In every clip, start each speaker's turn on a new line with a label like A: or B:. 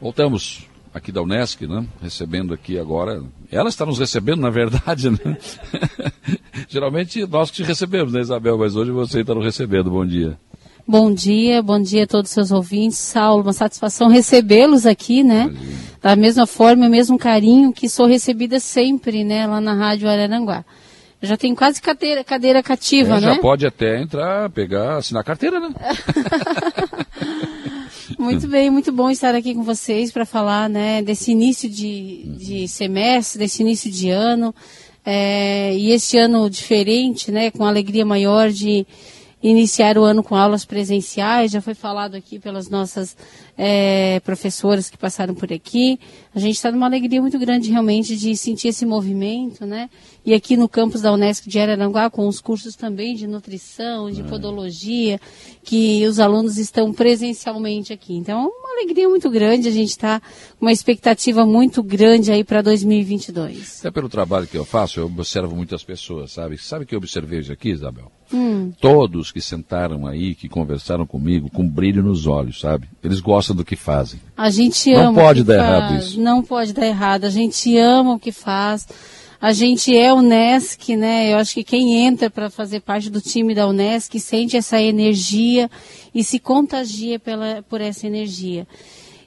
A: Voltamos aqui da Unesc, né? Recebendo aqui agora. Ela está nos recebendo, na verdade, né? Geralmente nós que te recebemos, né, Isabel? Mas hoje você está nos recebendo. Bom dia.
B: Bom dia, bom dia a todos os seus ouvintes. Saulo, uma satisfação recebê-los aqui, né? Da mesma forma, o mesmo carinho que sou recebida sempre, né, lá na Rádio Araranguá. Eu já tenho quase cadeira, cadeira cativa,
A: é,
B: né?
A: Já pode até entrar, pegar, assinar carteira, né?
B: muito bem, muito bom estar aqui com vocês para falar, né, desse início de, de semestre, desse início de ano. É, e este ano diferente, né, com alegria maior de iniciar o ano com aulas presenciais, já foi falado aqui pelas nossas é, professoras que passaram por aqui. A gente está numa alegria muito grande realmente de sentir esse movimento, né? E aqui no campus da Unesco de Araranguá, com os cursos também de nutrição, de podologia, que os alunos estão presencialmente aqui. Então, é alegria muito grande, a gente está com uma expectativa muito grande aí para 2022.
A: Até pelo trabalho que eu faço, eu observo muitas pessoas, sabe? Sabe o que eu observei hoje aqui, Isabel? Hum. Todos que sentaram aí, que conversaram comigo, com brilho nos olhos, sabe? Eles gostam do que fazem.
B: A gente ama. Não pode dar faz. errado isso. Não pode dar errado. A gente ama o que faz. A gente é Unesc, né? Eu acho que quem entra para fazer parte do time da Unesc sente essa energia e se contagia pela, por essa energia.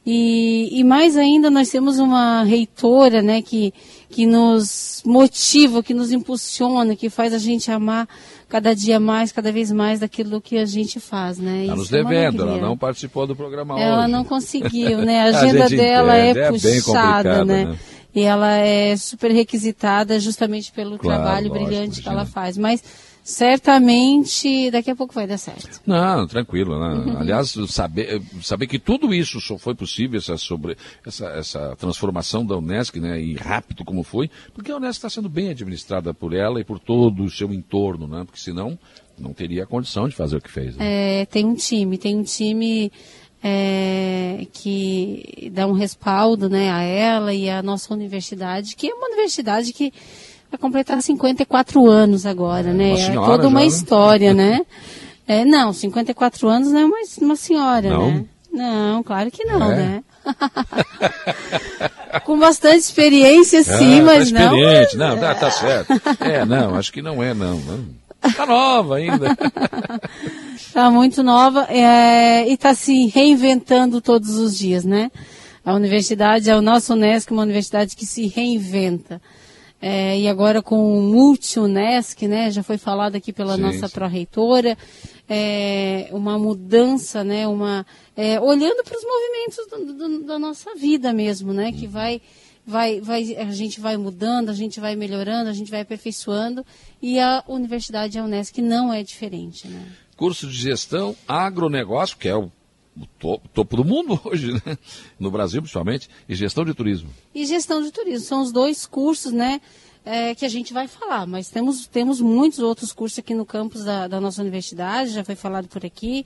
B: E, e mais ainda, nós temos uma reitora, né, que, que nos motiva, que nos impulsiona, que faz a gente amar cada dia mais, cada vez mais daquilo que a gente faz, né?
A: Está nos é devendo, ela não participou do programa
B: ela
A: hoje.
B: não conseguiu, né? A agenda a dela entende, é, é puxada, né? né? E ela é super requisitada justamente pelo claro, trabalho lógico, brilhante que ela faz. Mas certamente daqui a pouco vai dar certo.
A: Não, tranquilo. Né? Aliás, saber, saber que tudo isso só foi possível, essa, sobre, essa, essa transformação da Unesc, né, e rápido como foi, porque a Unesc está sendo bem administrada por ela e por todo o seu entorno, né? porque senão não teria condição de fazer o que fez.
B: Né? É, tem um time, tem um time é, que dá um respaldo né, a ela e à nossa universidade, que é uma universidade que vai completar 54 anos agora, é, né? É toda uma já, né? história, né? É, não, 54 anos não é uma, uma senhora, não? né? Não, claro que não, é. né? Com bastante experiência, sim, ah, mas
A: tá
B: não.
A: Experiente, não, tá, tá certo. É, não, acho que não é, não. não. Tá nova ainda.
B: Está muito nova é, e está se reinventando todos os dias, né? A universidade, é o nosso Unesc, uma universidade que se reinventa. É, e agora com o Multi-Unesc, né? Já foi falado aqui pela sim, nossa pró-reitora, é, uma mudança, né? Uma, é, olhando para os movimentos do, do, da nossa vida mesmo, né? Que vai vai, vai, a gente vai mudando, a gente vai melhorando, a gente vai aperfeiçoando e a Universidade a Unesc não é diferente. Né?
A: Curso de gestão, agronegócio, que é o, o topo, topo, do mundo hoje, né? no Brasil principalmente, e gestão de turismo.
B: E gestão de turismo, são os dois cursos, né? É, que a gente vai falar, mas temos, temos muitos outros cursos aqui no campus da, da, nossa universidade, já foi falado por aqui,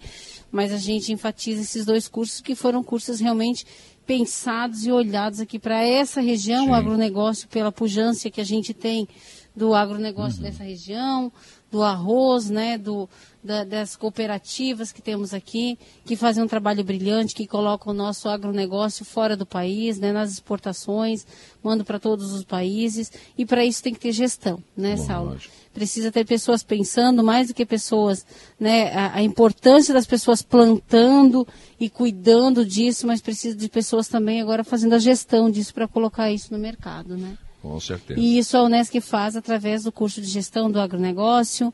B: mas a gente enfatiza esses dois cursos que foram cursos realmente pensados e olhados aqui para essa região, Sim. o agronegócio, pela pujança que a gente tem do agronegócio uhum. dessa região, do arroz, né, do, da, das cooperativas que temos aqui, que fazem um trabalho brilhante, que colocam o nosso agronegócio fora do país, né, nas exportações, mandam para todos os países, e para isso tem que ter gestão, né, Bom, Saulo? Lógico. Precisa ter pessoas pensando, mais do que pessoas, né, a, a importância das pessoas plantando e cuidando disso, mas precisa de pessoas também agora fazendo a gestão disso para colocar isso no mercado, né?
A: Com certeza.
B: E isso a Unesc faz através do curso de gestão do agronegócio.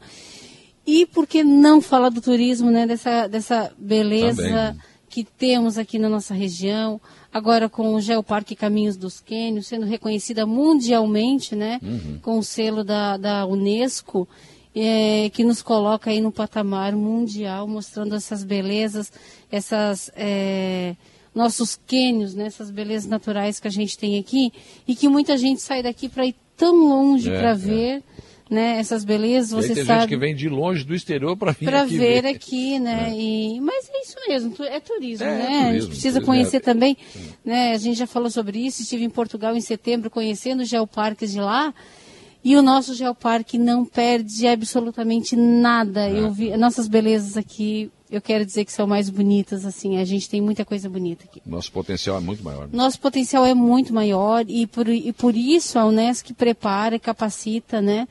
B: E por que não falar do turismo, né? Dessa, dessa beleza Também. que temos aqui na nossa região. Agora com o Geoparque Caminhos dos Quênios sendo reconhecida mundialmente, né? Uhum. Com o selo da, da Unesco. É, que nos coloca aí no patamar mundial, mostrando essas belezas, essas é, nossos quênios, né, essas belezas naturais que a gente tem aqui, e que muita gente sai daqui para ir tão longe é, para é. ver. Né, essas belezas, você
A: tem
B: sabe.
A: gente que vem de longe do exterior para vir
B: Para ver, ver, aqui, né? É. E, mas é isso mesmo, é turismo, é, né? Turismo, a gente precisa conhecer é. também, né? A gente já falou sobre isso, estive em Portugal em setembro conhecendo os geoparques de lá. E o nosso geoparque não perde absolutamente nada. É. Eu vi nossas belezas aqui eu quero dizer que são mais bonitas, assim, a gente tem muita coisa bonita aqui.
A: Nosso potencial é muito maior. Né?
B: Nosso potencial é muito maior e por, e por isso a Unesc prepara e capacita, né,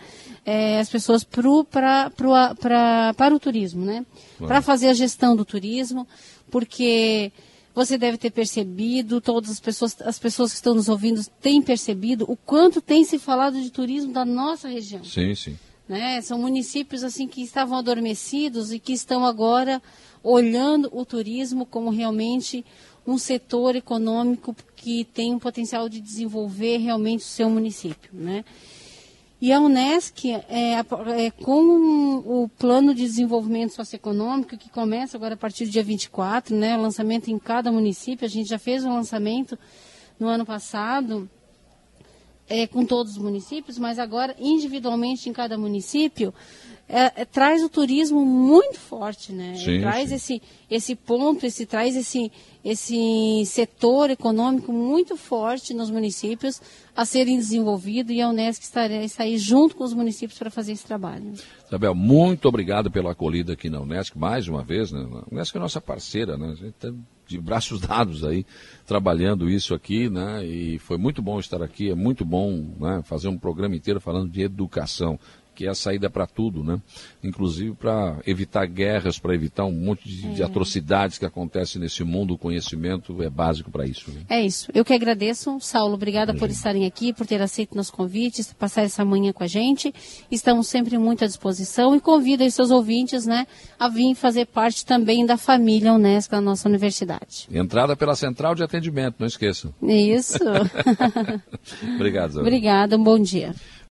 B: é, as pessoas pro, pra, pro, pra, para o turismo, né, para fazer a gestão do turismo, porque você deve ter percebido, todas as pessoas, as pessoas que estão nos ouvindo têm percebido o quanto tem se falado de turismo da nossa região.
A: Sim, sim.
B: Né? São municípios assim que estavam adormecidos e que estão agora olhando o turismo como realmente um setor econômico que tem um potencial de desenvolver realmente o seu município. Né? E a Unesc, é, é, com o plano de desenvolvimento socioeconômico, que começa agora a partir do dia 24, né, lançamento em cada município, a gente já fez um lançamento no ano passado, é, com todos os municípios, mas agora individualmente em cada município, é, é, traz o turismo muito forte, né?
A: Sim,
B: traz
A: sim.
B: esse esse ponto, esse traz esse esse setor econômico muito forte nos municípios a serem desenvolvido e a Unesco estará aí junto com os municípios para fazer esse trabalho.
A: Isabel, muito obrigado pela acolhida aqui na Unesco mais uma vez, né? A Unesco é nossa parceira, né? A gente está de braços dados aí trabalhando isso aqui, né? E foi muito bom estar aqui, é muito bom né, fazer um programa inteiro falando de educação que é a saída para tudo, né? Inclusive para evitar guerras, para evitar um monte de, é. de, atrocidades que acontecem nesse mundo. O conhecimento é básico para isso. Né?
B: É isso. Eu que agradeço, Saulo. Obrigada por estarem aqui, por ter aceito nosso convite, passar essa manhã com a gente. Estamos sempre muito à disposição e convido os seus ouvintes, né, a vir fazer parte também da família Unesco da nossa universidade.
A: Entrada pela central de atendimento, não esqueçam.
B: Isso.
A: Obrigado.
B: Obrigada. Um bom dia.